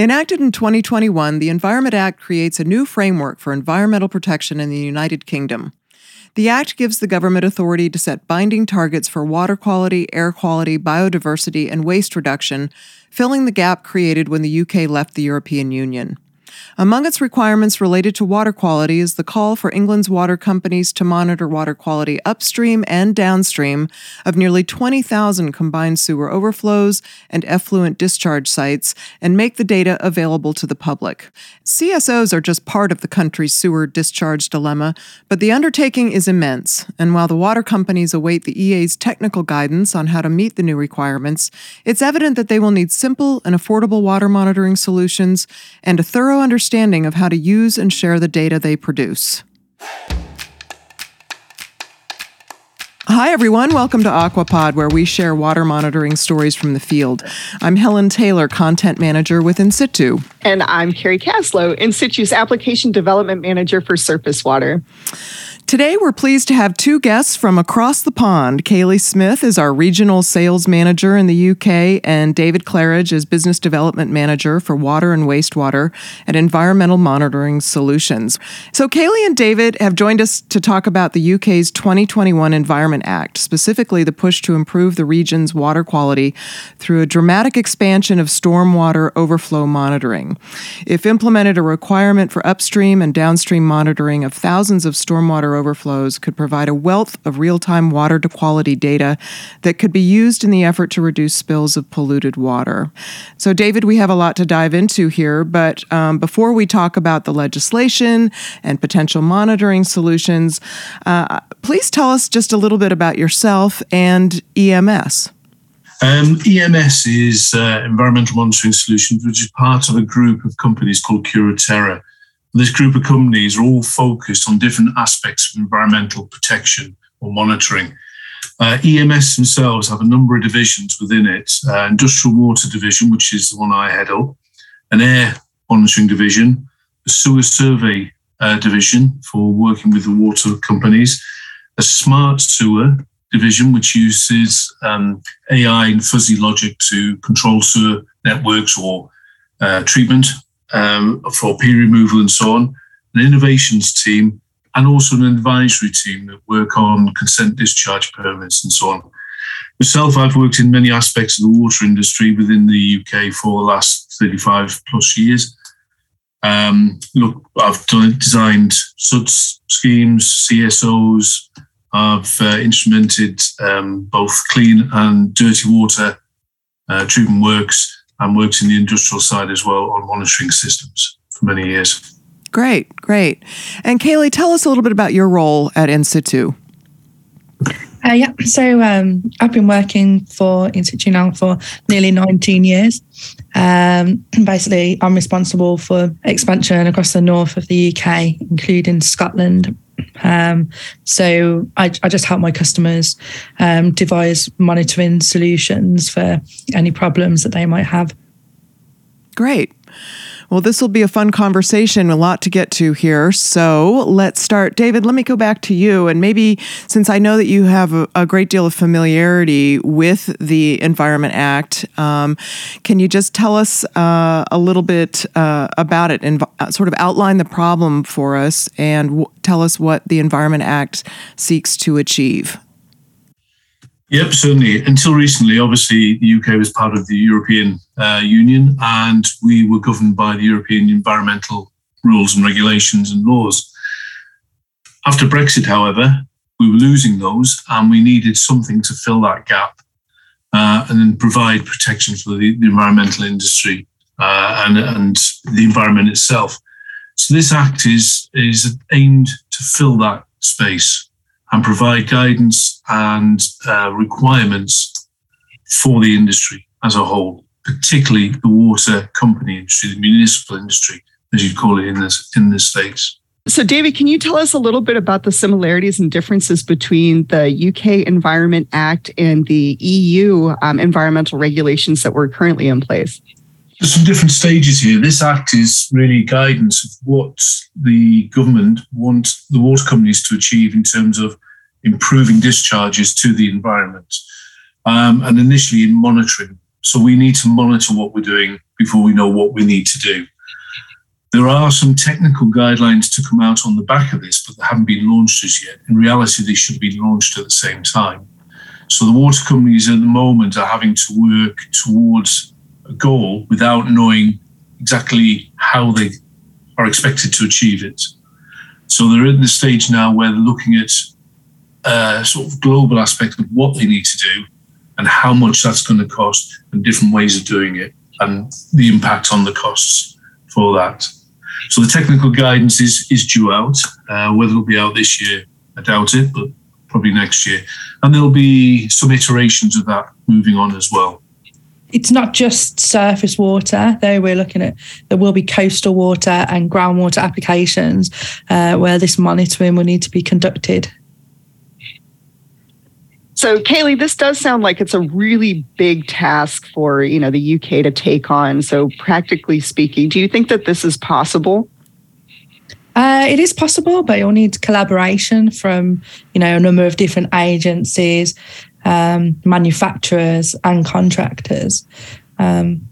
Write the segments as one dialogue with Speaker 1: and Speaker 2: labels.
Speaker 1: Enacted in 2021, the Environment Act creates a new framework for environmental protection in the United Kingdom. The Act gives the government authority to set binding targets for water quality, air quality, biodiversity, and waste reduction, filling the gap created when the UK left the European Union. Among its requirements related to water quality is the call for England's water companies to monitor water quality upstream and downstream of nearly 20,000 combined sewer overflows and effluent discharge sites and make the data available to the public. CSOs are just part of the country's sewer discharge dilemma, but the undertaking is immense, and while the water companies await the EA's technical guidance on how to meet the new requirements, it's evident that they will need simple and affordable water monitoring solutions and a thorough understanding of how to use and share the data they produce. Hi, everyone. Welcome to Aquapod, where we share water monitoring stories from the field. I'm Helen Taylor, Content Manager with In Situ.
Speaker 2: And I'm Carrie Caslow, In Situ's Application Development Manager for Surface Water.
Speaker 1: Today, we're pleased to have two guests from across the pond. Kayleigh Smith is our regional sales manager in the UK, and David Claridge is business development manager for water and wastewater at Environmental Monitoring Solutions. So, Kayleigh and David have joined us to talk about the UK's 2021 Environment Act, specifically the push to improve the region's water quality through a dramatic expansion of stormwater overflow monitoring. If implemented, a requirement for upstream and downstream monitoring of thousands of stormwater overflows could provide a wealth of real time water to quality data that could be used in the effort to reduce spills of polluted water. So, David, we have a lot to dive into here, but um, before we talk about the legislation and potential monitoring solutions, uh, please tell us just a little bit about yourself and EMS.
Speaker 3: Um, EMS is uh, Environmental Monitoring Solutions, which is part of a group of companies called Curaterra. This group of companies are all focused on different aspects of environmental protection or monitoring. Uh, EMS themselves have a number of divisions within it uh, Industrial Water Division, which is the one I head up, an Air Monitoring Division, a Sewer Survey uh, Division for working with the water companies, a Smart Sewer Division, which uses um, AI and fuzzy logic to control sewer networks or uh, treatment um, for P removal and so on, an innovations team, and also an advisory team that work on consent discharge permits and so on. Myself, I've worked in many aspects of the water industry within the UK for the last 35 plus years. Um, look, I've done, designed SUDS schemes, CSOs. I've uh, instrumented um, both clean and dirty water uh, treatment works and worked in the industrial side as well on monitoring systems for many years.
Speaker 1: Great, great. And Kayleigh, tell us a little bit about your role at In Situ.
Speaker 4: Uh, yeah, so um, I've been working for In Situ now for nearly 19 years. Um, basically, I'm responsible for expansion across the north of the UK, including Scotland. Um, so I, I, just help my customers um, devise monitoring solutions for any problems that they might have.
Speaker 1: Great. Well, this will be a fun conversation, a lot to get to here. So let's start. David, let me go back to you. And maybe since I know that you have a, a great deal of familiarity with the Environment Act, um, can you just tell us uh, a little bit uh, about it and uh, sort of outline the problem for us and w- tell us what the Environment Act seeks to achieve?
Speaker 3: Yep, certainly. Until recently, obviously, the UK was part of the European uh, Union and we were governed by the European environmental rules and regulations and laws. After Brexit, however, we were losing those and we needed something to fill that gap uh, and then provide protection for the, the environmental industry uh, and, and the environment itself. So this act is, is aimed to fill that space and provide guidance and uh, requirements for the industry as a whole, particularly the water company industry, the municipal industry, as you call it in this in this states.
Speaker 2: So, David, can you tell us a little bit about the similarities and differences between the UK Environment Act and the EU um, environmental regulations that were currently in place?
Speaker 3: There's some different stages here. This act is really guidance of what the government want the water companies to achieve in terms of improving discharges to the environment, um, and initially in monitoring. So we need to monitor what we're doing before we know what we need to do. There are some technical guidelines to come out on the back of this, but they haven't been launched as yet. In reality, they should be launched at the same time. So the water companies at the moment are having to work towards a goal without knowing exactly how they are expected to achieve it. So they're in the stage now where they're looking at a sort of global aspect of what they need to do and how much that's going to cost and different ways of doing it and the impact on the costs for that. So the technical guidance is is due out. Uh, whether it'll be out this year, I doubt it, but probably next year. And there'll be some iterations of that moving on as well.
Speaker 4: It's not just surface water, though. We're looking at there will be coastal water and groundwater applications uh, where this monitoring will need to be conducted.
Speaker 2: So, Kayleigh, this does sound like it's a really big task for you know the UK to take on. So, practically speaking, do you think that this is possible?
Speaker 4: Uh, it is possible, but you'll need collaboration from you know a number of different agencies, um, manufacturers, and contractors. Um,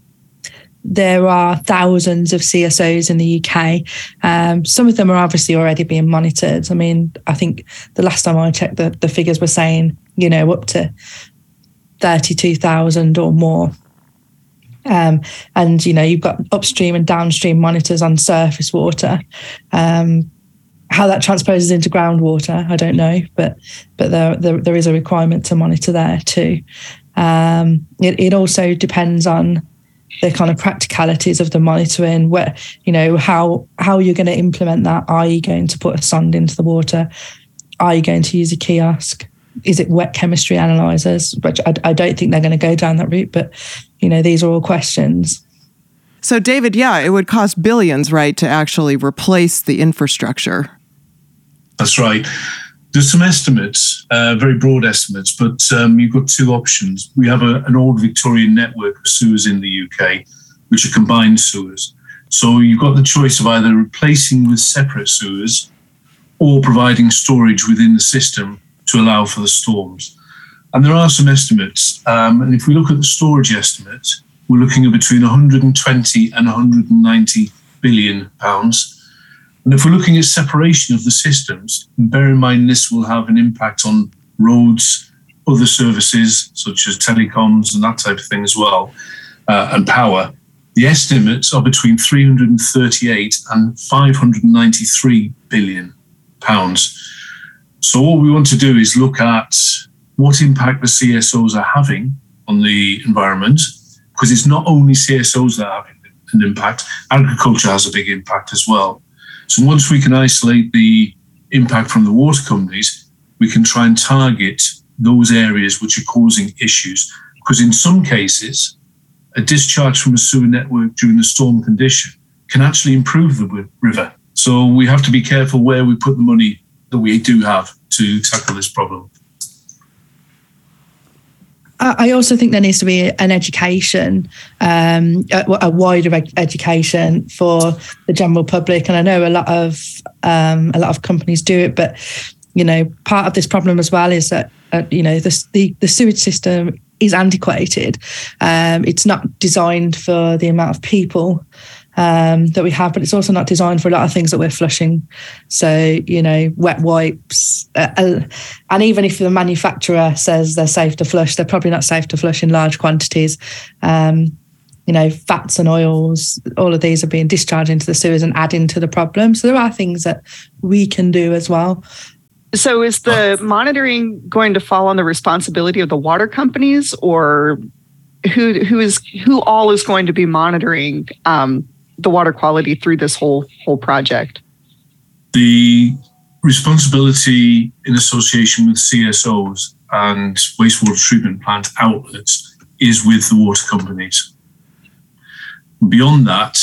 Speaker 4: there are thousands of CSOs in the UK. Um, some of them are obviously already being monitored. I mean, I think the last time I checked, the, the figures were saying, you know, up to 32,000 or more. Um, and, you know, you've got upstream and downstream monitors on surface water. Um, how that transposes into groundwater, I don't know, but but there there, there is a requirement to monitor there too. Um, it, it also depends on the kind of practicalities of the monitoring where you know how how you're going to implement that are you going to put a sonde into the water are you going to use a kiosk is it wet chemistry analyzers which I, I don't think they're going to go down that route but you know these are all questions
Speaker 1: so david yeah it would cost billions right to actually replace the infrastructure
Speaker 3: that's right there's some estimates, uh, very broad estimates, but um, you've got two options. We have a, an old Victorian network of sewers in the UK, which are combined sewers. So you've got the choice of either replacing with separate sewers or providing storage within the system to allow for the storms. And there are some estimates. Um, and if we look at the storage estimate, we're looking at between 120 and 190 billion pounds and if we're looking at separation of the systems, bear in mind this will have an impact on roads, other services such as telecoms and that type of thing as well, uh, and power. The estimates are between 338 and 593 billion pounds. So what we want to do is look at what impact the CSOs are having on the environment, because it's not only CSOs that are having an impact, agriculture has a big impact as well. So once we can isolate the impact from the water companies, we can try and target those areas which are causing issues. Because in some cases, a discharge from a sewer network during the storm condition can actually improve the river. So we have to be careful where we put the money that we do have to tackle this problem.
Speaker 4: I also think there needs to be an education, um, a, a, wider education for the general public. And I know a lot of um, a lot of companies do it, but you know, part of this problem as well is that uh, you know the, the the sewage system is antiquated. Um, it's not designed for the amount of people um, that we have, but it's also not designed for a lot of things that we're flushing. So, you know, wet wipes. Uh, uh, and even if the manufacturer says they're safe to flush, they're probably not safe to flush in large quantities. Um, you know, fats and oils, all of these are being discharged into the sewers and adding to the problem. So there are things that we can do as well.
Speaker 2: So is the monitoring going to fall on the responsibility of the water companies or who who is who all is going to be monitoring um, the water quality through this whole whole project?
Speaker 3: The responsibility in association with CSOs and wastewater treatment plant outlets is with the water companies. Beyond that,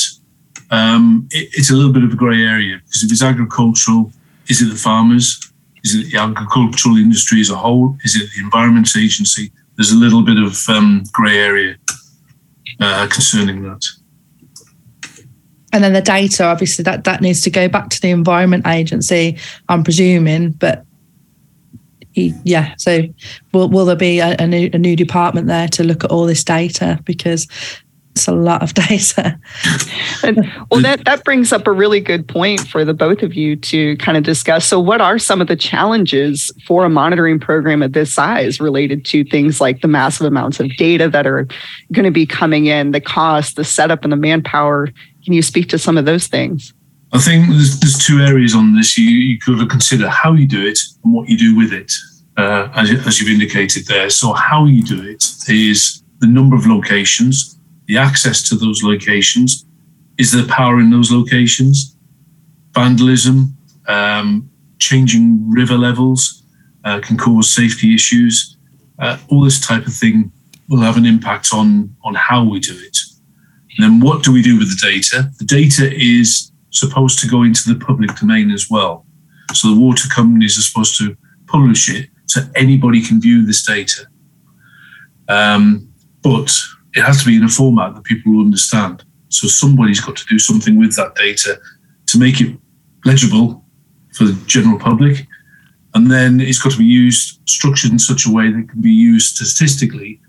Speaker 3: um, it, it's a little bit of a grey area because if it's agricultural, is it the farmers? Is it the agricultural industry as a whole? Is it the Environment Agency? There's a little bit of um, grey area uh, concerning that
Speaker 4: and then the data obviously that that needs to go back to the environment agency i'm presuming but yeah so will, will there be a, a, new, a new department there to look at all this data because It's a lot of data.
Speaker 2: well, that, that brings up a really good point for the both of you to kind of discuss. So, what are some of the challenges for a monitoring program of this size related to things like the massive amounts of data that are going to be coming in, the cost, the setup, and the manpower? Can you speak to some of those things?
Speaker 3: I think there's, there's two areas on this. You, you could consider how you do it and what you do with it, uh, as, as you've indicated there. So, how you do it is the number of locations, the access to those locations, is there power in those locations, vandalism, um, changing river levels uh, can cause safety issues. Uh, all this type of thing will have an impact on on how we do it. And then what do we do with the data? The data is supposed to go into the public domain as well. So the water companies are supposed to publish it so anybody can view this data. Um, but it has to be in a format that people will understand. So somebody's got to do something with that data to make it legible for the general public. And then it's got to be used, structured in such a way that can be used statistically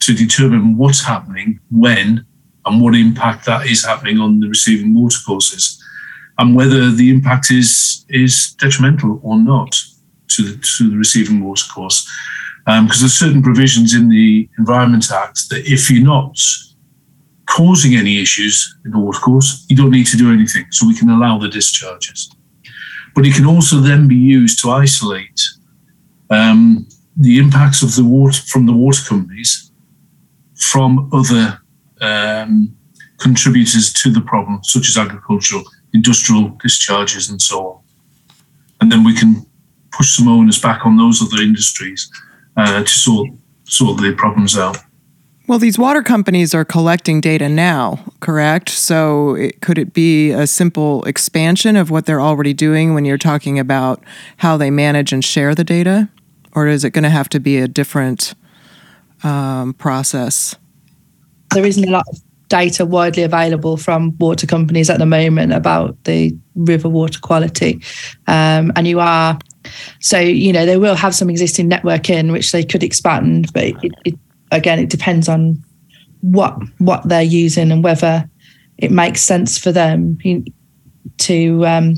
Speaker 3: to determine what's happening, when, and what impact that is happening on the receiving watercourses, and whether the impact is is detrimental or not to the, to the receiving watercourse. Because um, there's certain provisions in the Environment Act that if you're not causing any issues in the watercourse, you don't need to do anything. So we can allow the discharges. But it can also then be used to isolate um, the impacts of the water from the water companies from other um, contributors to the problem, such as agricultural, industrial discharges, and so on. And then we can push some onus back on those other industries uh, to sort sort the problems out.
Speaker 1: Well, these water companies are collecting data now, correct? So, it, could it be a simple expansion of what they're already doing when you're talking about how they manage and share the data? Or is it going to have to be a different um, process?
Speaker 4: There isn't a lot of data widely available from water companies at the moment about the river water quality. Um, and you are, so, you know, they will have some existing network in which they could expand, but it, it, again, it depends on what what they're using and whether it makes sense for them to um,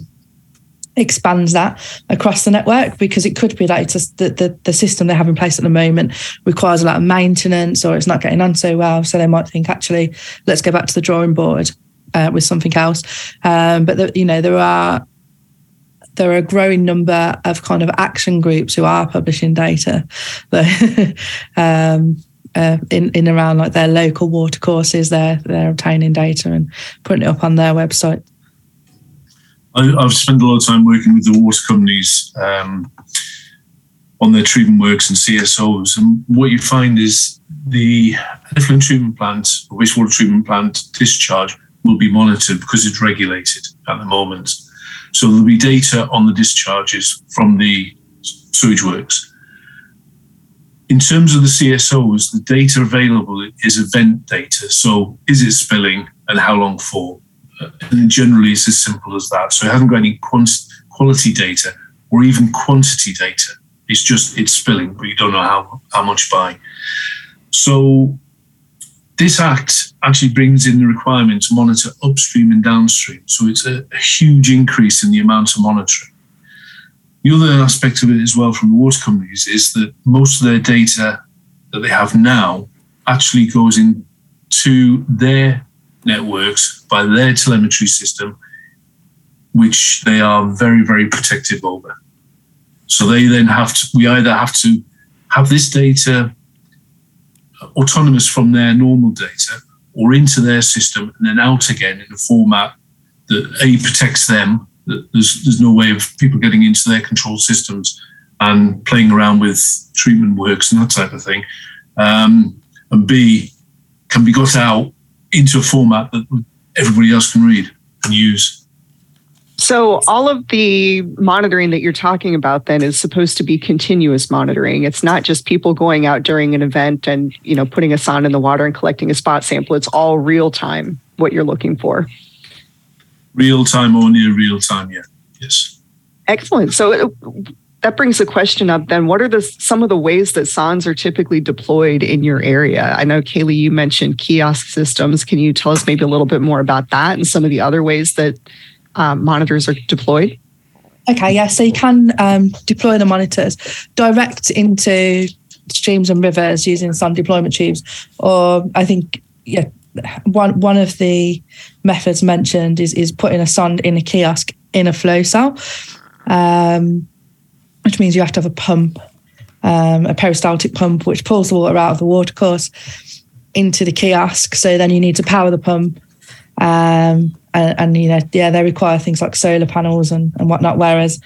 Speaker 4: expands that across the network because it could be that it's the, the, the, system they have in place at the moment requires a lot of maintenance or it's not getting on so well. So they might think, actually, let's go back to the drawing board uh, with something else. Um, but, the, you know, there are there are a growing number of kind of action groups who are publishing data um, uh, in in around like their local water courses. They're they're obtaining data and putting it up on their website.
Speaker 3: I, have spent a lot of time working with the water companies um, on their treatment works and CSOs. And what you find is the effluent treatment plant, wastewater treatment plant discharge will be monitored because it's regulated at the moment. So there'll be data on the discharges from the sewage works. In terms of the CSOs, the data available is event data. So is it spilling and how long for? And generally it's as simple as that. So it hasn't got any quality data or even quantity data. It's just it's spilling, but you don't know how how much by. So this act actually brings in the requirement to monitor upstream and downstream. So it's a, a huge increase in the amount of monitoring. The other aspect of it as well from the water companies is that most of their data that they have now actually goes into their networks by their telemetry system, which they are very, very protective over. So they then have to, we either have to have this data autonomous from their normal data or into their system and then out again in a format that A protects them, that there's, there's no way of people getting into their control systems and playing around with treatment works and that type of thing. Um, and B can be got out into a format that everybody else can read and use.
Speaker 2: So all of the monitoring that you're talking about then is supposed to be continuous monitoring. It's not just people going out during an event and, you know, putting a sonde in the water and collecting a spot sample. It's all real time what you're looking for.
Speaker 3: Real time or near real time, yeah. Yes.
Speaker 2: Excellent. So that brings a question up then what are the some of the ways that sondes are typically deployed in your area? I know Kayleigh you mentioned kiosk systems. Can you tell us maybe a little bit more about that and some of the other ways that um, monitors are deployed?
Speaker 4: Okay yeah so you can um, deploy the monitors direct into streams and rivers using sonde deployment tubes or i think yeah one one of the methods mentioned is is putting a sonde in a kiosk in a flow cell. Um, which means you have to have a pump, um, a peristaltic pump, which pulls the water out of the watercourse into the kiosk. So then you need to power the pump. Um, and, and, you know, yeah, they require things like solar panels and, and whatnot. Whereas,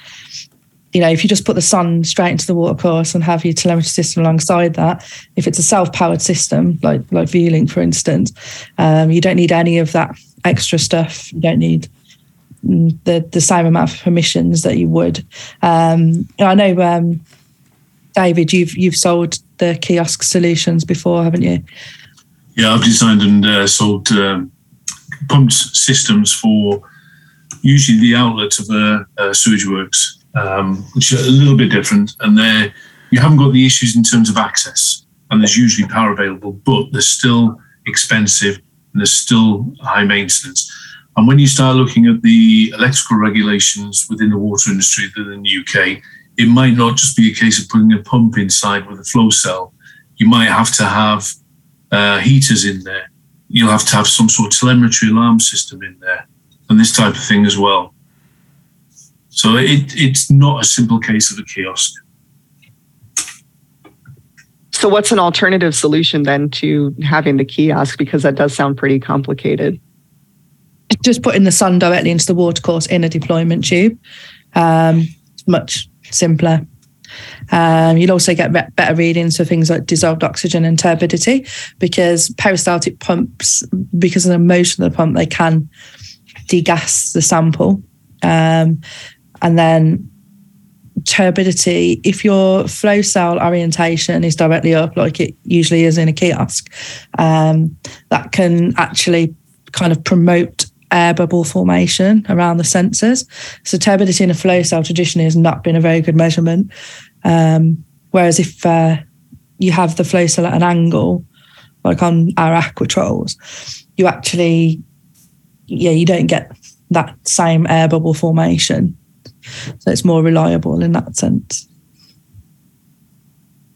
Speaker 4: you know, if you just put the sonde straight into the watercourse and have your telemetry system alongside that, if it's a self-powered system like like VuLink, for instance, um, you don't need any of that extra stuff. You don't need the the same amount of permissions that you would. Um, I know, um, David, you've you've sold the kiosk solutions before, haven't you?
Speaker 3: Yeah, I've designed and uh, sold um, pumped systems for usually the outlet of a, a sewage works, um, which are a little bit different, and they you haven't got the issues in terms of access, and there's usually power available, but they're still expensive and there's still high maintenance. And when you start looking at the electrical regulations within the water industry in the UK, it might not just be a case of putting a pump inside with a flow cell. You might have to have uh, heaters in there. You'll have to have some sort of telemetry alarm system in there and this type of thing as well. So it, it's not a simple case of a kiosk.
Speaker 2: So, what's an alternative solution then to having the kiosk? Because that does sound pretty complicated
Speaker 4: just putting the sonde directly into the watercourse in a deployment tube. Um, much simpler. Um, you'll also get re- better readings for things like dissolved oxygen and turbidity because peristaltic pumps, because of the motion of the pump, they can degas the sample. Um, and then turbidity, if your flow cell orientation is directly up, like it usually is in a kiosk, um, that can actually kind of promote air bubble formation around the sensors. So turbidity in a flow cell traditionally has not been a very good measurement. Um, whereas if uh, you have the flow cell at an angle, like on our Aqua TROLLs, you actually, yeah, you don't get that same air bubble formation. So it's more reliable in that sense.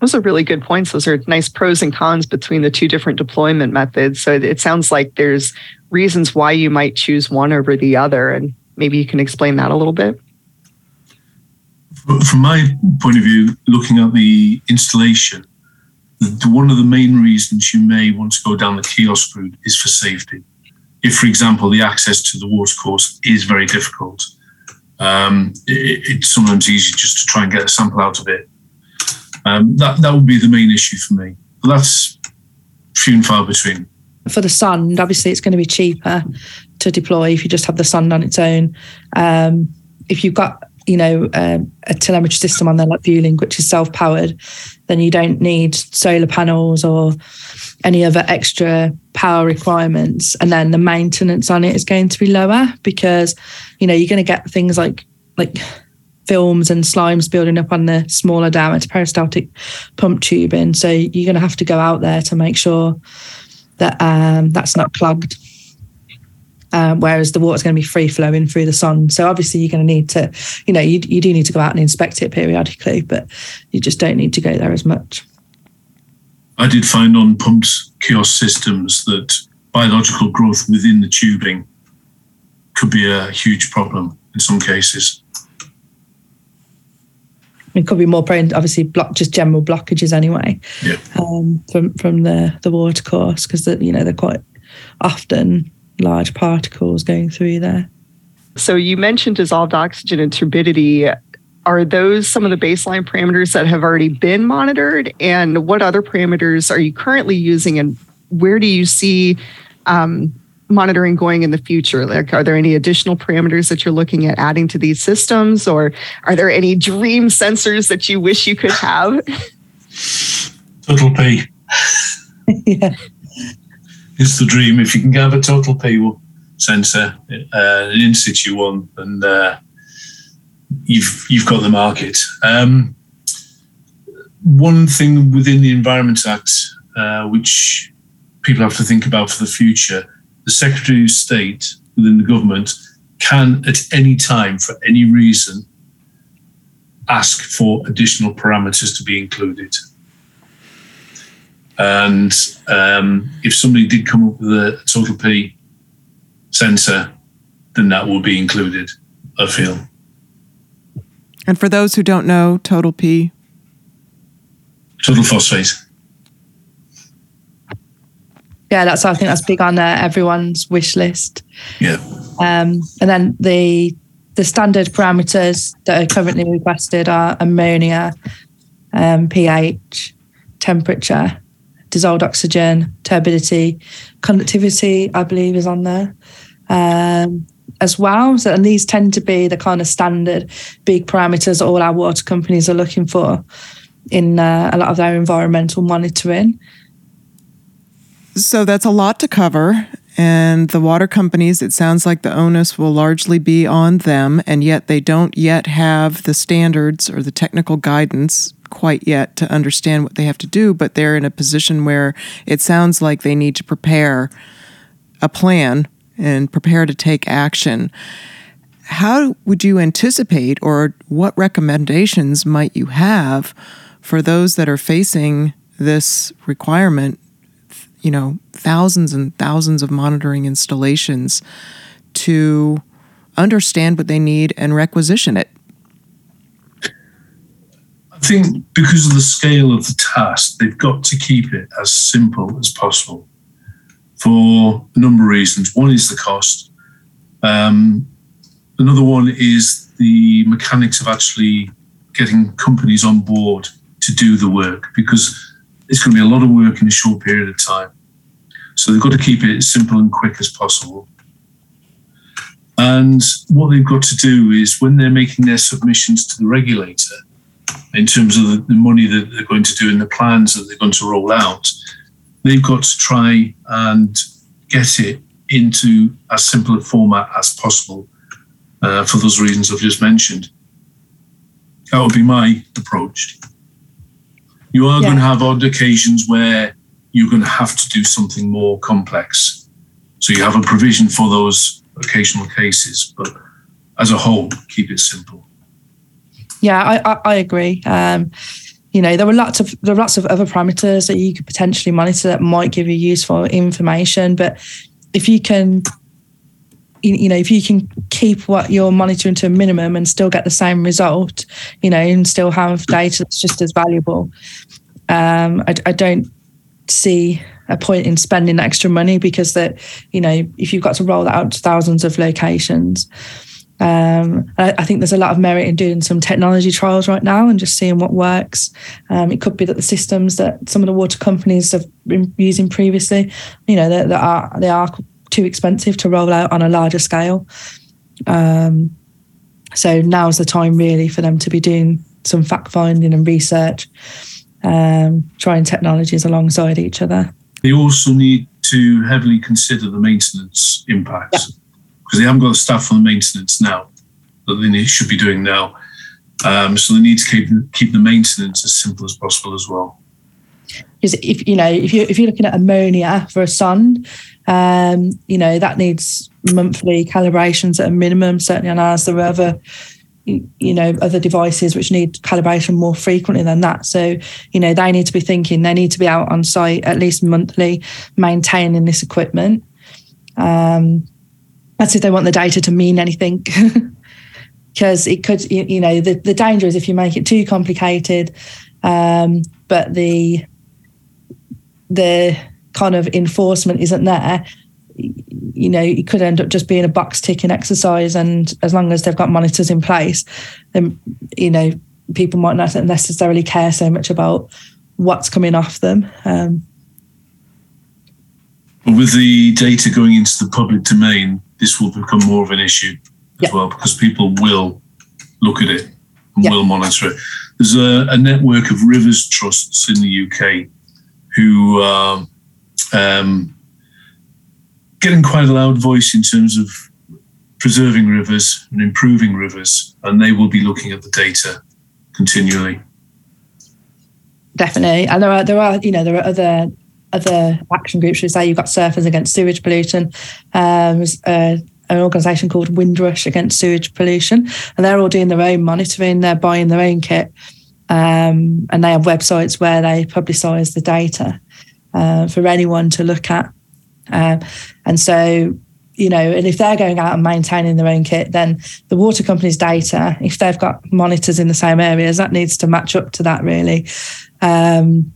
Speaker 2: Those are really good points. Those are nice pros and cons between the two different deployment methods. So it sounds like there's reasons why you might choose one over the other. And maybe you can explain that a little bit.
Speaker 3: From my point of view, looking at the installation, one of the main reasons you may want to go down the kiosk route is for safety. If, for example, the access to the watercourse is very difficult, um, it, it's sometimes easy just to try and get a sample out of it. Um, that that would be the main issue for me. But that's few and far between
Speaker 4: for the sonde, obviously it's going to be cheaper to deploy if you just have the sonde on its own. Um, if you've got you know um, a telemetry system on there like VuLink, which is self-powered, then you don't need solar panels or any other extra power requirements. And then the maintenance on it is going to be lower because you know you're going to get things like like films and slimes building up on the smaller diameter peristaltic pump tubing. So you're going to have to go out there to make sure that um, that's not clogged. Um, whereas the water's going to be free flowing through the sonde. So obviously you're going to need to, you know, you, you do need to go out and inspect it periodically, but you just don't need to go there as much.
Speaker 3: I did find on pumped kiosk systems that biological growth within the tubing could be a huge problem in some cases.
Speaker 4: It could be more prone, obviously, block just general blockages anyway.
Speaker 3: Yeah.
Speaker 4: Um, from from the the water course because you know they're quite often large particles going through there.
Speaker 2: So you mentioned dissolved oxygen and turbidity. Are those some of the baseline parameters that have already been monitored? And what other parameters are you currently using? And where do you see um, monitoring going in the future? Like, are there any additional parameters that you're looking at adding to these systems, or are there any dream sensors that you wish you could have?
Speaker 3: Total P. yeah. It's the dream. If you can have a total P sensor, uh, an in situ one, and uh, you've you've got the market. Um, one thing within the Environment Act, uh, which people have to think about for the future, the Secretary of State within the government can, at any time, for any reason, ask for additional parameters to be included. And um, if somebody did come up with a total P sensor, then that will be included, I feel.
Speaker 1: And for those who don't know, total P?
Speaker 3: Total phosphate.
Speaker 4: Yeah, that's I think that's big on uh, everyone's wish list.
Speaker 3: Yeah.
Speaker 4: Um, and then the the standard parameters that are currently requested are ammonia, um, pH, temperature, dissolved oxygen, turbidity, conductivity, I believe, is on there um, as well. So, and these tend to be the kind of standard big parameters that all our water companies are looking for in uh, a lot of their environmental monitoring.
Speaker 1: So that's a lot to cover. And the water companies, it sounds like the onus will largely be on them, and yet they don't yet have the standards or the technical guidance quite yet to understand what they have to do, but they're in a position where it sounds like they need to prepare a plan and prepare to take action. How would you anticipate, or what recommendations might you have for those that are facing this requirement you know, thousands and thousands of monitoring installations to understand what they need and requisition it?
Speaker 3: I think because of the scale of the task, they've got to keep it as simple as possible for a number of reasons. One is the cost. Um, another one is the mechanics of actually getting companies on board to do the work because it's going to be a lot of work in a short period of time. So they've got to keep it as simple and quick as possible. And what they've got to do is when they're making their submissions to the regulator, in terms of the, money that they're going to do and the plans that they're going to roll out, they've got to try and get it into as simple a format as possible uh, for those reasons I've just mentioned. That would be my approach. You are yeah. going to have odd occasions where you're going to have to do something more complex. So you have a provision for those occasional cases, but as a whole, keep it simple.
Speaker 4: Yeah, I, I, I agree. Um, you know, there were lots of there are lots of other parameters that you could potentially monitor that might give you useful information. But if you can, you know, if you can keep what you're monitoring to a minimum and still get the same result, you know, and still have data that's just as valuable, um, I, I don't see a point in spending extra money because that you know if you've got to roll that out to thousands of locations um, I, I, think there's a lot of merit in doing some technology trials right now and just seeing what works. Um, it could be that the systems that some of the water companies have been using previously, you know, that are they are too expensive to roll out on a larger scale. Um, so now's the time really for them to be doing some fact finding and research um, trying technologies alongside each other.
Speaker 3: They also need to heavily consider the maintenance impacts because yeah. they haven't got the staff for the maintenance now that they need, should be doing now. Um, so they need to keep keep the maintenance as simple as possible as well.
Speaker 4: Because if you know if you if you're looking at ammonia for a sonde, um, you know that needs monthly calibrations at a minimum. Certainly on ours, there are other you know other devices which need calibration more frequently than that. So you know they need to be thinking they need to be out on site at least monthly maintaining this equipment. Um that's if they want the data to mean anything. Because it could you, you, know the, the danger is if you make it too complicated um but the the kind of enforcement isn't there you know, it could end up just being a box ticking exercise. And as long as they've got monitors in place, then, you know, people might not necessarily care so much about what's coming off them. Um,
Speaker 3: with the data going into the public domain, this will become more of an issue as yeah. well because people will look at it and yeah. will monitor it. There's a, a, network of rivers trusts in the UK who are um, getting quite a loud voice in terms of preserving rivers and improving rivers, and they will be looking at the data continually.
Speaker 4: Definitely, and there are there are you know there are other other action groups. We say you've got Surfers Against Sewage Pollution. Um, uh, an organisation called Windrush Against Sewage Pollution, and they're all doing their own monitoring. They're buying their own kit, um, and they have websites where they publicise the data uh, for anyone to look at. Um, and so, you know, and if they're going out and maintaining their own kit, then the water company's data, if they've got monitors in the same areas, that needs to match up to that really. Um,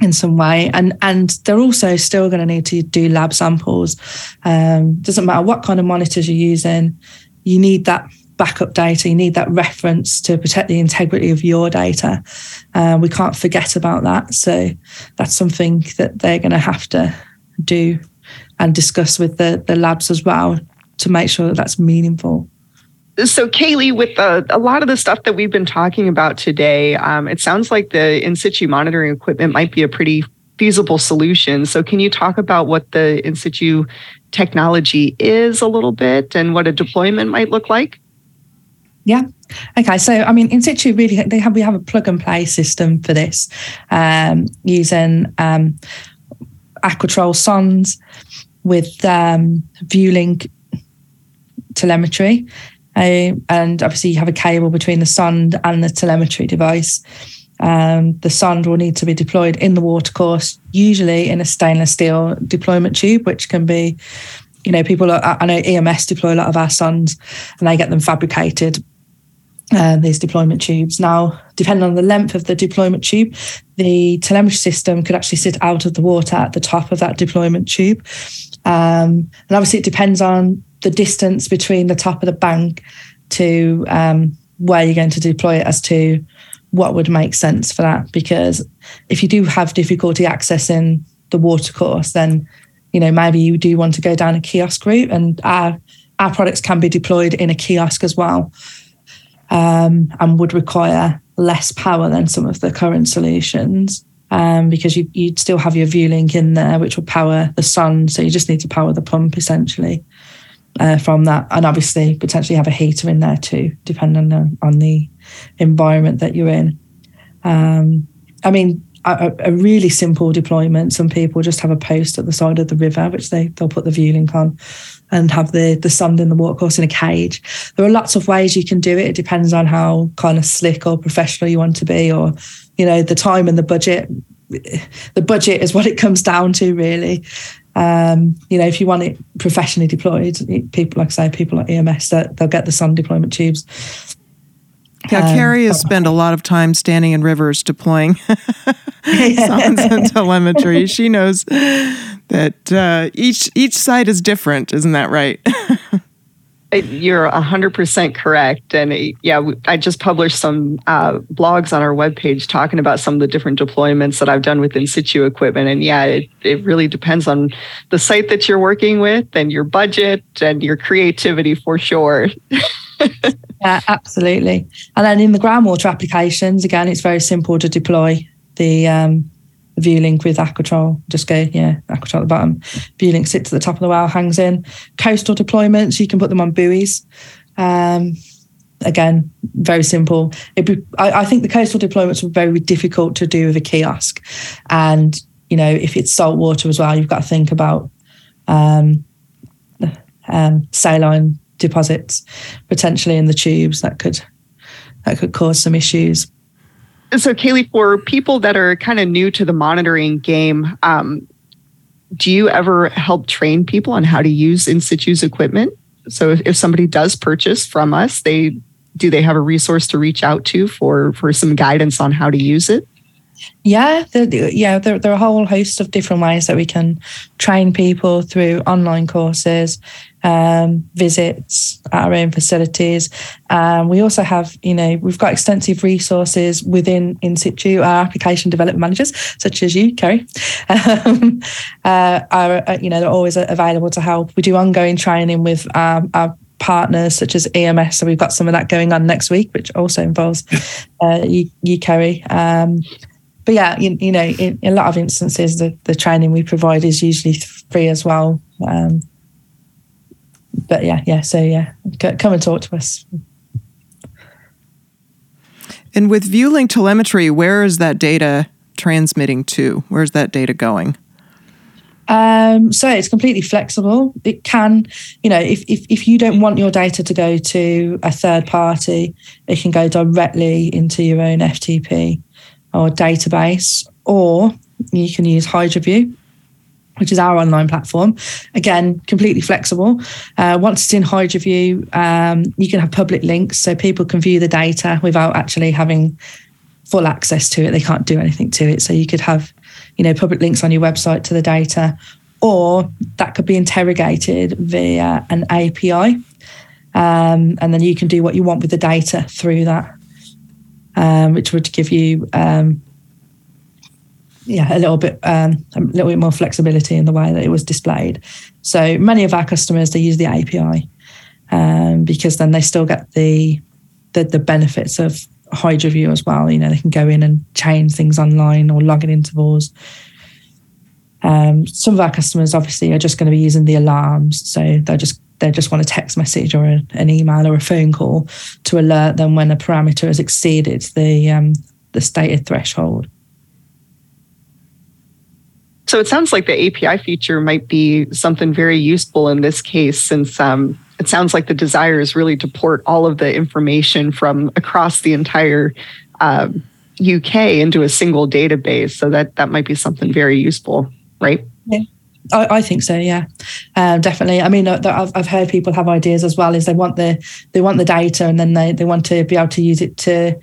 Speaker 4: in some way and and they're also still going to need to do lab samples um, doesn't matter what kind of monitors you're using you need that backup data you need that reference to protect the integrity of your data uh, we can't forget about that so that's something that they're going to have to do and discuss with the, the labs as well to make sure that that's meaningful
Speaker 2: so Kayleigh, with uh, a lot of the stuff that we've been talking about today, um, it sounds like the in situ monitoring equipment might be a pretty feasible solution. So can you talk about what the in situ technology is a little bit and what a deployment might look like?
Speaker 4: Yeah. Okay. So, I mean, in situ really, they have we have a plug and play system for this, um, using um, Aqua TROLL sondes with um, VuLink telemetry. Uh, and obviously, you have a cable between the sonde and the telemetry device. Um, the sonde will need to be deployed in the watercourse, usually in a stainless steel deployment tube, which can be, you know, people are, I know EMS deploy a lot of our sondes and they get them fabricated uh, these deployment tubes. Now, depending on the length of the deployment tube, the telemetry system could actually sit out of the water at the top of that deployment tube. Um, and obviously, it depends on the distance between the top of the bank to um, where you're going to deploy it as to what would make sense for that. Because if you do have difficulty accessing the water course, then you know maybe you do want to go down a kiosk route, and our our products can be deployed in a kiosk as well, um, and would require less power than some of the current solutions. Um, because you, would still have your VuLink in there, which will power the sonde. So you just need to power the pump essentially uh, from that, and obviously potentially have a heater in there too, depending on, on the environment that you're in. Um, I mean, a, a, really simple deployment. Some people just have a post at the side of the river, which they they'll put the VuLink on, and have the the sonde in the watercourse in a cage. There are lots of ways you can do it. It depends on how kind of slick or professional you want to be, or you know the time and the budget. The budget is what it comes down to, really. Um, you know, if you want it professionally deployed, people like I say, people like EMS, they'll get the sonde deployment tubes.
Speaker 1: Yeah, um, Carrie has spent a lot of time standing in rivers deploying sondes and telemetry. She knows that uh, each each site is different, isn't that right?
Speaker 2: You're 100% correct. And yeah, I just published some uh, blogs on our webpage talking about some of the different deployments that I've done with in situ equipment. And yeah, it, it really depends on the site that you're working with and your budget and your creativity for sure.
Speaker 4: yeah, absolutely. And then in the groundwater applications, again, it's very simple to deploy the um, VuLink with Aqua TROLL. Just go, yeah, Aqua TROLL at the bottom. VuLink sits at the top of the well, hangs in. Coastal deployments, you can put them on buoys. Um, again, very simple. Be, I, I, think the coastal deployments were very difficult to do with a kiosk. And, you know, if it's salt water as well, you've got to think about um, um, saline deposits potentially in the tubes that could that could cause some issues
Speaker 2: so Kayleigh, for people that are kind of new to the monitoring game, um, do you ever help train people on how to use in situ's equipment? So if, if somebody does purchase from us, they do they have a resource to reach out to for for some guidance on how to use it?
Speaker 4: Yeah, there, yeah, there, there, are a whole host of different ways that we can train people through online courses, um, visits at our own facilities. Um, we also have, you know, we've got extensive resources within in situ. Our application development managers, such as you, Carrie, um, uh, are, uh, you know, they're always available to help. We do ongoing training with our, our partners such as EMS. So we've got some of that going on next week, which also involves uh, you, you, Carrie. Um, but yeah, you, you know, in, in, a lot of instances, the, the training we provide is usually free as well. Um, but yeah, yeah. So yeah, come and talk to us.
Speaker 1: And with VuLink telemetry, where is that data transmitting to? Where's that data going?
Speaker 4: Um, so it's completely flexible. It can, you know, if, if, if you don't want your data to go to a third party, it can go directly into your own FTP or database, or you can use HydroVu, which is our online platform. Again, completely flexible. Uh, once it's in HydroVu, um, you can have public links so people can view the data without actually having full access to it. They can't do anything to it. So you could have, you know, public links on your website to the data, or that could be interrogated via an API. Um, and then you can do what you want with the data through that, um, which would give you um, yeah, a little bit um, a little bit more flexibility in the way that it was displayed. So many of our customers they use the API um, because then they still get the, the the benefits of HydroVu as well. You know, they can go in and change things online or login intervals. Um, some of our customers obviously are just going to be using the alarms, so they just they just want a text message or a, an email or a phone call to alert them when a parameter has exceeded the um, the stated threshold.
Speaker 2: So it sounds like the API feature might be something very useful in this case, since um, it sounds like the desire is really to port all of the information from across the entire um, UK into a single database. So that that might be something very useful, right?
Speaker 4: Yeah. I, I think so. Yeah, um, definitely. I mean, uh, I've, I've heard people have ideas as well. Is they want the they want the data, and then they, they want to be able to use it to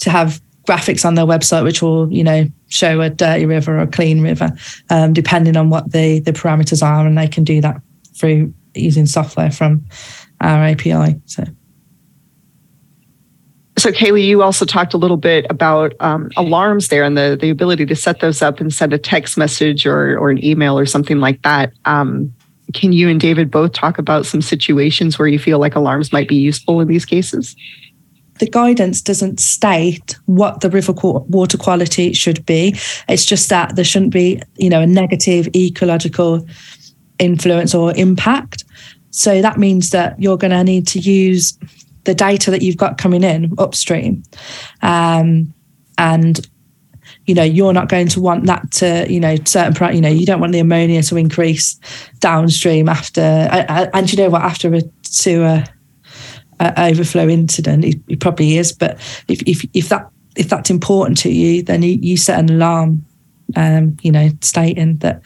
Speaker 4: to have graphics on their website, which will you know show a dirty river or a clean river, um, depending on what the, the parameters are. And they can do that through using software from our API. So.
Speaker 2: So, Kayleigh, you also talked a little bit about um, alarms there and the, the ability to set those up and send a text message or, or an email or something like that. Um, can you and David both talk about some situations where you feel like alarms might be useful in these cases?
Speaker 4: the guidance doesn't state what the river water quality should be. It's just that there shouldn't be, you know, a negative ecological influence or impact. So that means that you're going to need to use the data that you've got coming in upstream, um, and you know you're not going to want that to you know certain you know you don't want the ammonia to increase downstream after and you know what after a sewer uh, overflow incident. It, it, probably is, but if, if if that if that's important to you, then you, you set an alarm, um, you know, stating that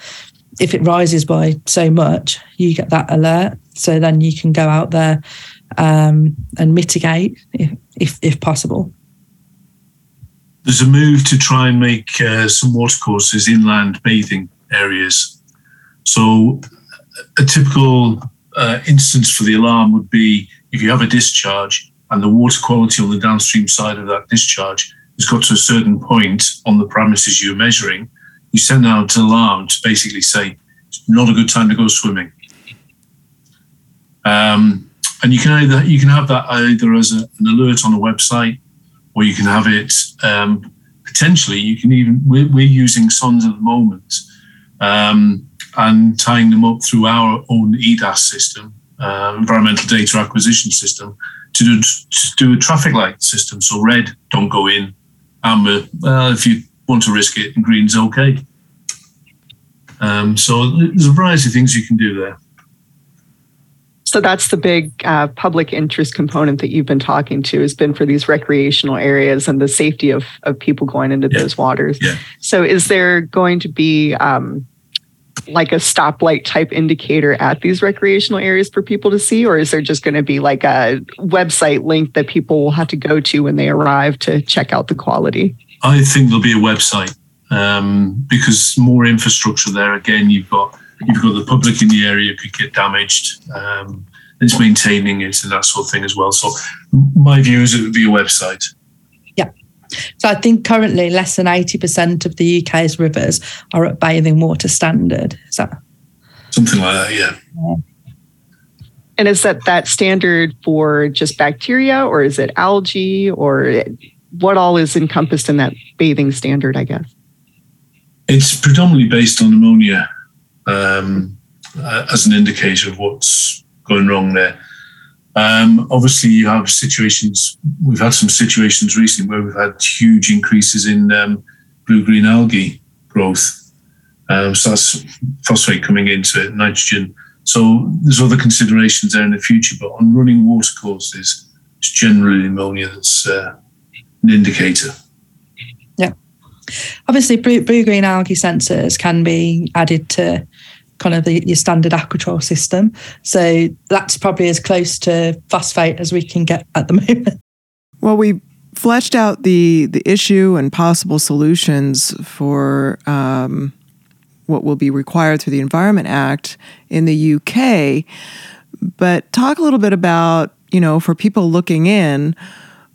Speaker 4: if it rises by so much, you get that alert. So then you can go out there um, and mitigate if, if, if possible.
Speaker 3: There's a move to try and make uh, some watercourses inland bathing areas. So a typical uh, instance for the alarm would be if you have a discharge and the water quality on the downstream side of that discharge has got to a certain point on the premises you're measuring, you send out an alarm to basically say it's not a good time to go swimming. Um, and you can either you can have that either as a, an alert on a website, or you can have it um, potentially. You can even we're, we're using sondes at the moment um, and tying them up through our own EDAS system, uh, environmental data acquisition system to do, to do a traffic light system. So red, don't go in. Amber, well, if you want to risk it, and green's okay. Um, so there's a variety of things you can do there.
Speaker 2: So that's the big uh, public interest component that you've been talking to has been for these recreational areas and the safety of, of people going into yeah. those waters.
Speaker 3: Yeah.
Speaker 2: So is there going to be um, like a stoplight type indicator at these recreational areas for people to see, or is there just going to be like a website link that people will have to go to when they arrive to check out the quality?
Speaker 3: I think there'll be a website um, because more infrastructure there. Again, you've got you've got the public in the area could get damaged. Um, it's maintaining it and that sort of thing as well. So my view is it would be a website. Yeah.
Speaker 4: So I think currently less than 80% of the UK's rivers are at bathing water standard. Is that
Speaker 3: something like that? Yeah. yeah.
Speaker 2: And is that that standard for just bacteria or is it algae or what all is encompassed in that bathing standard, I guess?
Speaker 3: It's predominantly based on ammonia um, uh, as an indicator of what's going wrong there. Um, obviously, you have situations. We've had some situations recently where we've had huge increases in um, blue-green algae growth. Um, so that's phosphate coming into it, nitrogen. So there's other considerations there in the future. But on running watercourses, it's generally ammonia that's uh, an indicator.
Speaker 4: Yeah. Obviously, blue-green algae sensors can be added to kind of the, your standard Aqua TROLL system. So that's probably as close to phosphate as we can get at the moment.
Speaker 1: Well, we fleshed out the the issue and possible solutions for um, what will be required through the Environment Act in the UK. But talk a little bit about you know for people looking in.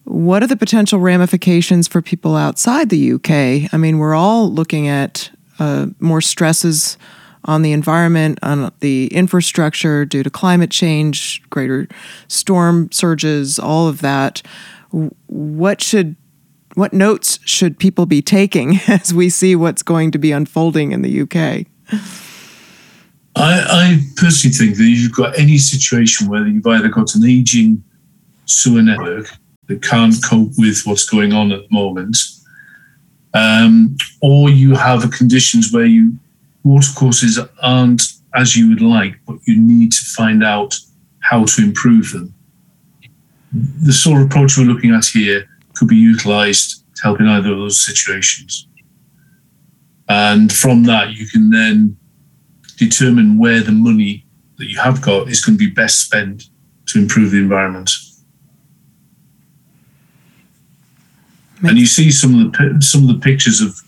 Speaker 1: What are the potential ramifications for people outside the UK? I mean, we're all looking at uh, more stresses on the environment, on the infrastructure due to climate change, greater storm surges, all of that. What should what notes should people be taking as we see what's going to be unfolding in the UK?
Speaker 3: I, I personally think that you've got any situation where you've either got an aging sewer network that can't cope with what's going on at the moment, um, or you have conditions where you watercourses aren't as you would like, but you need to find out how to improve them. The sort of approach we're looking at here could be utilized to help in either of those situations. And from that, you can then determine where the money that you have got is going to be best spent to improve the environment. And you see some of the some of the pictures of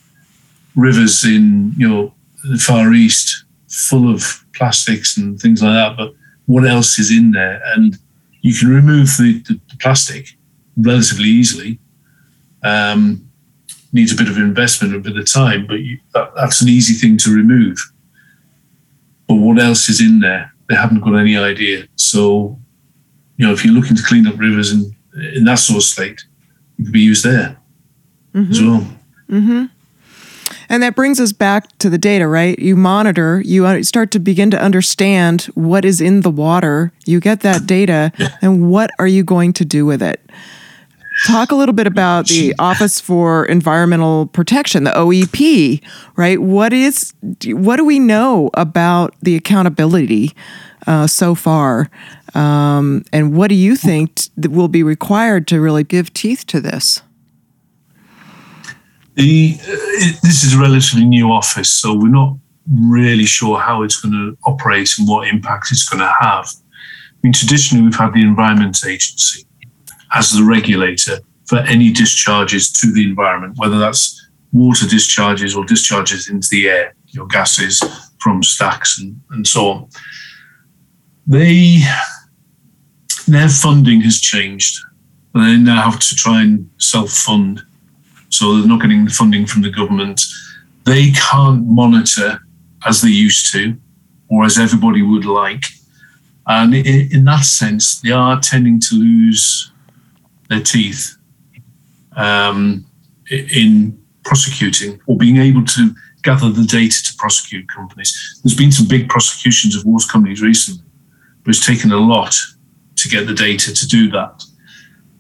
Speaker 3: rivers in you know the Far East full of plastics and things like that, but what else is in there? And you can remove the, the, the plastic relatively easily. Um, needs a bit of investment, a bit of time, but you, that, that's an easy thing to remove. But what else is in there? They haven't got any idea. So, you know, if you're looking to clean up rivers in, in that sort of state, it could be used there mm-hmm. as well.
Speaker 1: Mm-hmm. And that brings us back to the data, right? You monitor, you start to begin to understand what is in the water. You get that data, and what are you going to do with it? Talk a little bit about the Office for Environmental Protection, the OEP, right? What is what do we know about the accountability uh, so far, um, and what do you think will be required to really give teeth to this?
Speaker 3: The, uh, it, this is a relatively new office, so we're not really sure how it's going to operate and what impact it's going to have. I mean, traditionally, we've had the Environment Agency as the regulator for any discharges to the environment, whether that's water discharges or discharges into the air, your gases from stacks and, and so on. They their funding has changed. They now have to try and self-fund so they're not getting the funding from the government. They can't monitor as they used to, or as everybody would like. And in, that sense, they are tending to lose their teeth um, in prosecuting or being able to gather the data to prosecute companies. There's been some big prosecutions of water companies recently, but it's taken a lot to get the data to do that.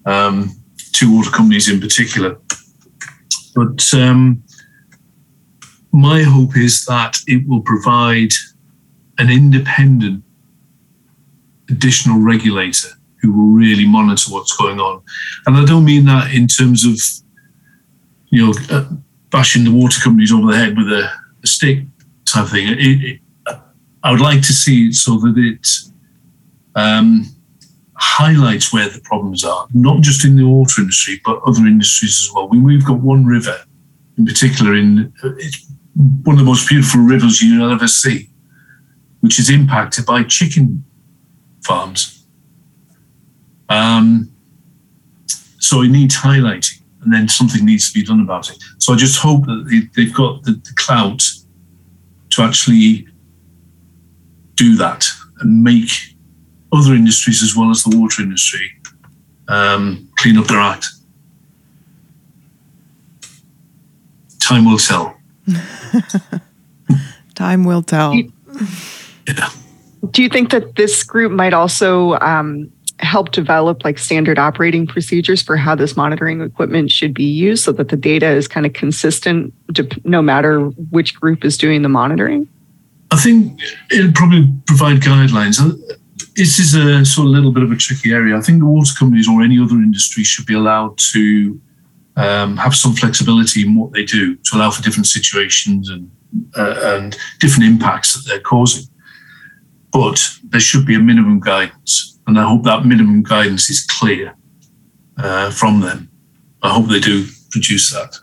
Speaker 3: Um, two water companies in particular. But um, my hope is that it will provide an independent additional regulator who will really monitor what's going on. And I don't mean that in terms of, you know, uh, bashing the water companies over the head with a, a stick type thing. It, it, I would like to see it so that it um, highlights where the problems are, not just in the water industry, but other industries as well. we've got one river in particular, in it's one of the most beautiful rivers you'll ever see, which is impacted by chicken farms. Um, so it needs highlighting, and then something needs to be done about it. So I just hope that they've got the, the clout to actually do that and make other industries as well as the water industry um, clean up their act. Time will tell.
Speaker 1: Time will tell.
Speaker 3: Yeah.
Speaker 2: Do you think that this group might also um, help develop like standard operating procedures for how this monitoring equipment should be used so that the data is kind of consistent no matter which group is doing the monitoring?
Speaker 3: I think it'll probably provide guidelines. This is a sort of little bit of a tricky area. I think the water companies or any other industry should be allowed to um, have some flexibility in what they do to allow for different situations and uh, and different impacts that they're causing. But there should be a minimum guidance, and I hope that minimum guidance is clear uh, from them. I hope they do produce that.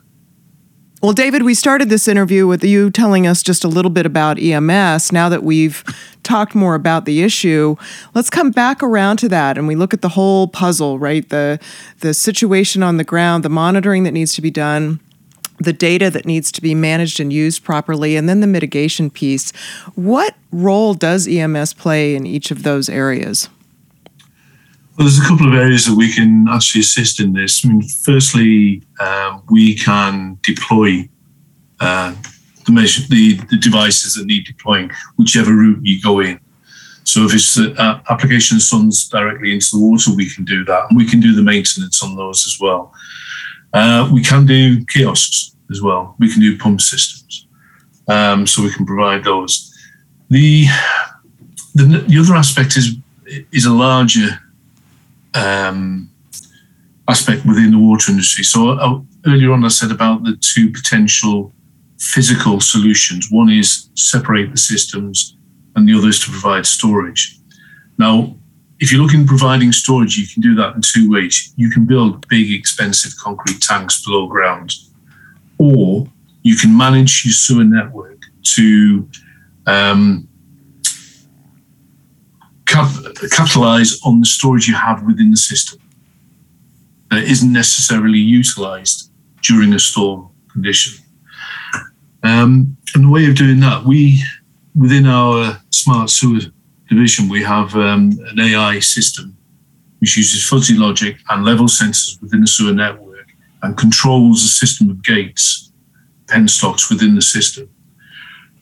Speaker 1: Well, David, we started this interview with you telling us just a little bit about EMS. Now that we've talked more about the issue, let's come back around to that and we look at the whole puzzle, right? The the situation on the ground, the monitoring that needs to be done, the data that needs to be managed and used properly, and then the mitigation piece. What role does EMS play in each of those areas?
Speaker 3: Well, there's a couple of areas that we can actually assist in this. I mean, firstly, uh, we can deploy uh, the, measure, the, the devices that need deploying, whichever route you go in. So if it's uh, application sondes directly into the water, we can do that, and we can do the maintenance on those as well. Uh, we can do kiosks as well. We can do pump systems, um, so we can provide those. The, the the other aspect is is a larger um, aspect within the water industry. So uh, earlier on, I said about the two potential physical solutions. One is separate the systems, and the other is to provide storage. Now, if you're looking at providing storage, you can do that in two ways. You can build big, expensive concrete tanks below ground, or you can manage your sewer network to um, cap- capitalize on the storage you have within the system that isn't necessarily utilized during a storm condition. Um, and the way of doing that, we within our smart sewer division, we have um, an AI system which uses fuzzy logic and level sensors within the sewer network and controls a system of gates, penstocks within the system.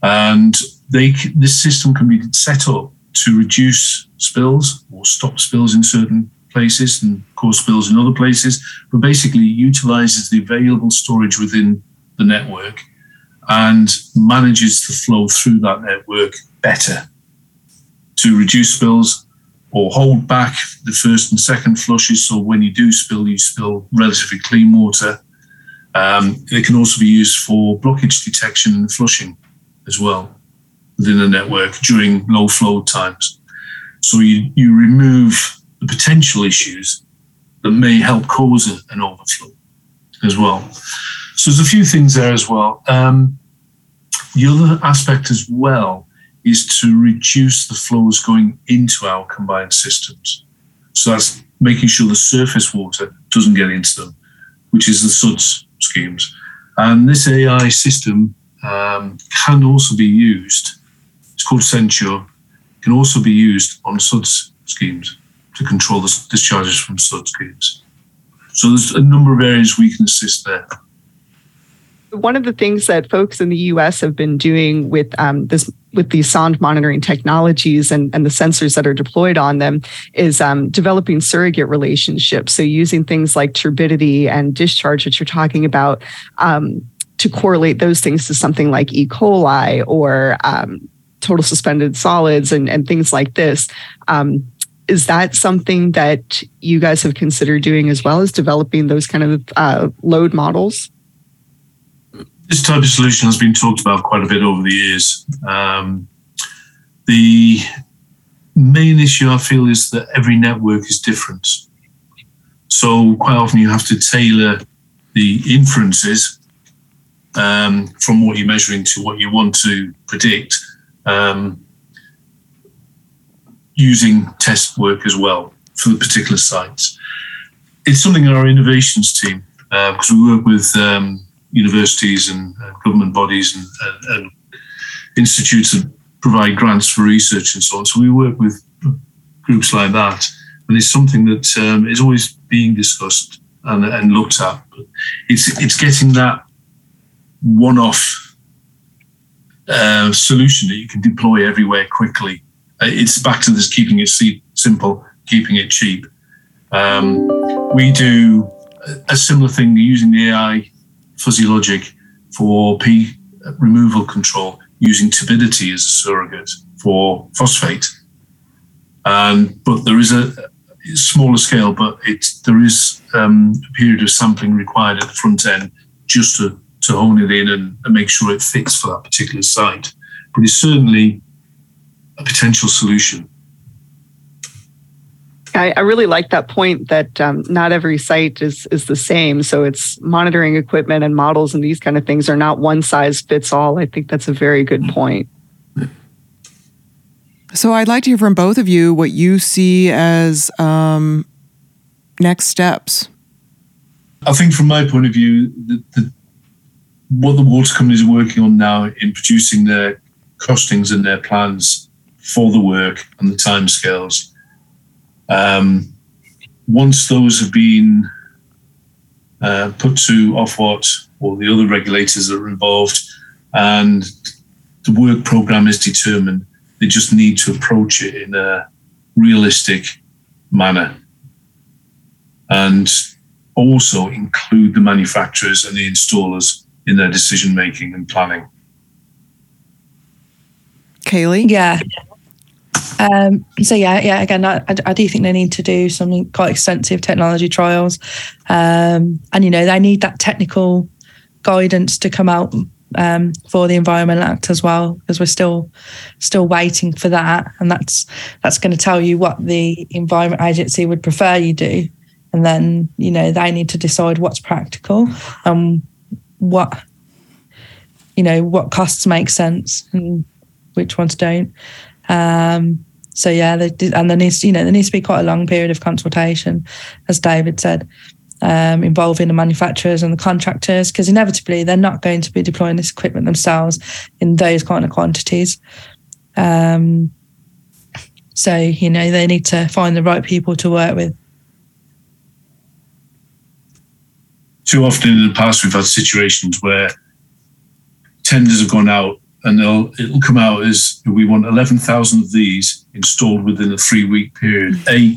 Speaker 3: And they, this system can be set up to reduce spills or stop spills in certain places and cause spills in other places, but basically utilizes the available storage within the network and manages the flow through that network better to reduce spills or hold back the first and second flushes. So when you do spill, you spill relatively clean water. Um, it can also be used for blockage detection and flushing as well within the network during low flow times. So you, you remove the potential issues that may help cause an overflow as well. So there's a few things there as well. Um, the other aspect as well is to reduce the flows going into our combined systems. So that's making sure the surface water doesn't get into them, which is the SUDS schemes. And this AI system um, can also be used it's called CENTAUR. Can also be used on SUDS schemes to control the discharges from SUDS schemes. So there's a number of areas we can assist there.
Speaker 2: One of the things that folks in the U.S. have been doing with um, this with these sonde monitoring technologies and, and the sensors that are deployed on them is um, developing surrogate relationships. So using things like turbidity and discharge, which you're talking about, um, to correlate those things to something like E. coli or um, total suspended solids and, and things like this. Um, is that something that you guys have considered doing as well as developing those kind of uh, load models?
Speaker 3: This type of solution has been talked about quite a bit over the years. Um, the main issue I feel is that every network is different. So quite often you have to tailor the inferences um, from what you're measuring to what you want to predict um, using test work as well for the particular sites. It's something our innovations team, uh, because we work with um, universities and uh, government bodies and, and, and, institutes that provide grants for research and so on. So we work with groups like that, and it's something that um, is always being discussed and, and looked at. But it's it's getting that one-off uh, solution that you can deploy everywhere quickly it's back to this keeping it simple, keeping it cheap. Um, we do a similar thing using the AI fuzzy logic for P removal control using turbidity as a surrogate for phosphate. And but there is a smaller scale, but it there is um, a period of sampling required at the front end just to to hone it in and, and make sure it fits for that particular site. But it's certainly a potential solution.
Speaker 2: I, I, really like that point that um, not every site is is the same. So it's monitoring equipment and models and these kind of things are not one size fits all. I think that's a very good point.
Speaker 1: So I'd like to hear from both of you what you see as um, next steps.
Speaker 3: I think, from my point of view, the, the, what the water companies are working on now in producing their costings and their plans for the work and the timescales. Um, once those have been uh, put to Ofwat or the other regulators that are involved, and the work program is determined, they just need to approach it in a realistic manner. And also include the manufacturers and the installers in their decision making and planning.
Speaker 1: Kayleigh?
Speaker 4: Yeah. Um, so yeah, yeah. Again, I, I, do think they need to do some quite extensive technology trials, um, and you know they need that technical guidance to come out um, for the Environment Act as well, because we're still still waiting for that, and that's that's going to tell you what the Environment Agency would prefer you do, and then you know they need to decide what's practical and what you know what costs make sense and which ones don't. Um, so yeah, and there needs you know there needs to be quite a long period of consultation, as David said, um, involving the manufacturers and the contractors, because inevitably they're not going to be deploying this equipment themselves in those kind of quantities. Um, so you know they need to find the right people to work with.
Speaker 3: Too often in the past, we've had situations where tenders have gone out and they'll it'll come out as we want 11,000 of these installed within a three week period. A,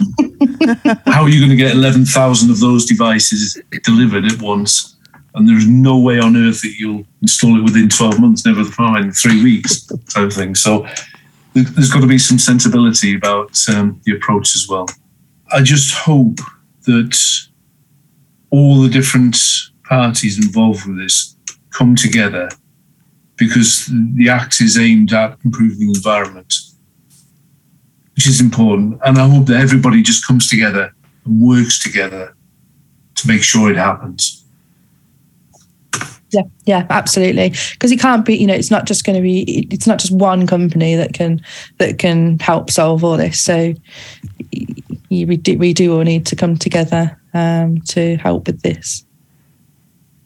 Speaker 3: how are you going to get 11,000 of those devices delivered at once? And there's no way on earth that you'll install it within 12 months, never mind three weeks, type of thing. So there's got to be some sensibility about um, the approach as well. I just hope that all the different parties involved with this come together because the act is aimed at improving the environment, which is important. And I hope that everybody just comes together and works together to make sure it happens.
Speaker 4: Yeah, yeah, absolutely. Because it can't be, you know, it's not just going to be, it's not just one company that can that can help solve all this. So we do, we do all need to come together um, to help with this.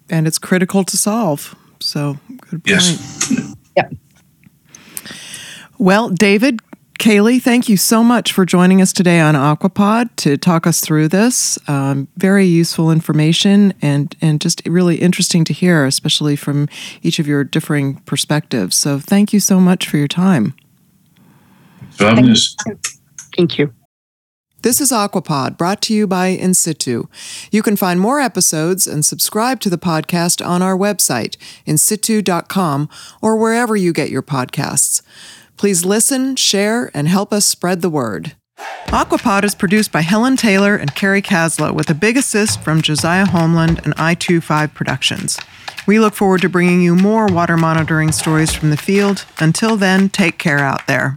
Speaker 1: And it's critical to solve. So good point.
Speaker 3: Yes.
Speaker 4: Yeah.
Speaker 1: Well, David, Kayleigh, thank you so much for joining us today on Aquapod to talk us through this. Um, very useful information and, and just really interesting to hear, especially from each of your differing perspectives. So thank you so much for your time.
Speaker 3: Thanks for having us.
Speaker 2: Thank you.
Speaker 1: This is Aquapod, brought to you by In Situ. You can find more episodes and subscribe to the podcast on our website, insitu.com, or wherever you get your podcasts. Please listen, share, and help us spread the word. Aquapod is produced by Helen Taylor and Carrie Caslow with a big assist from Josiah Homeland and I25 Productions. We look forward to bringing you more water monitoring stories from the field. Until then, take care out there.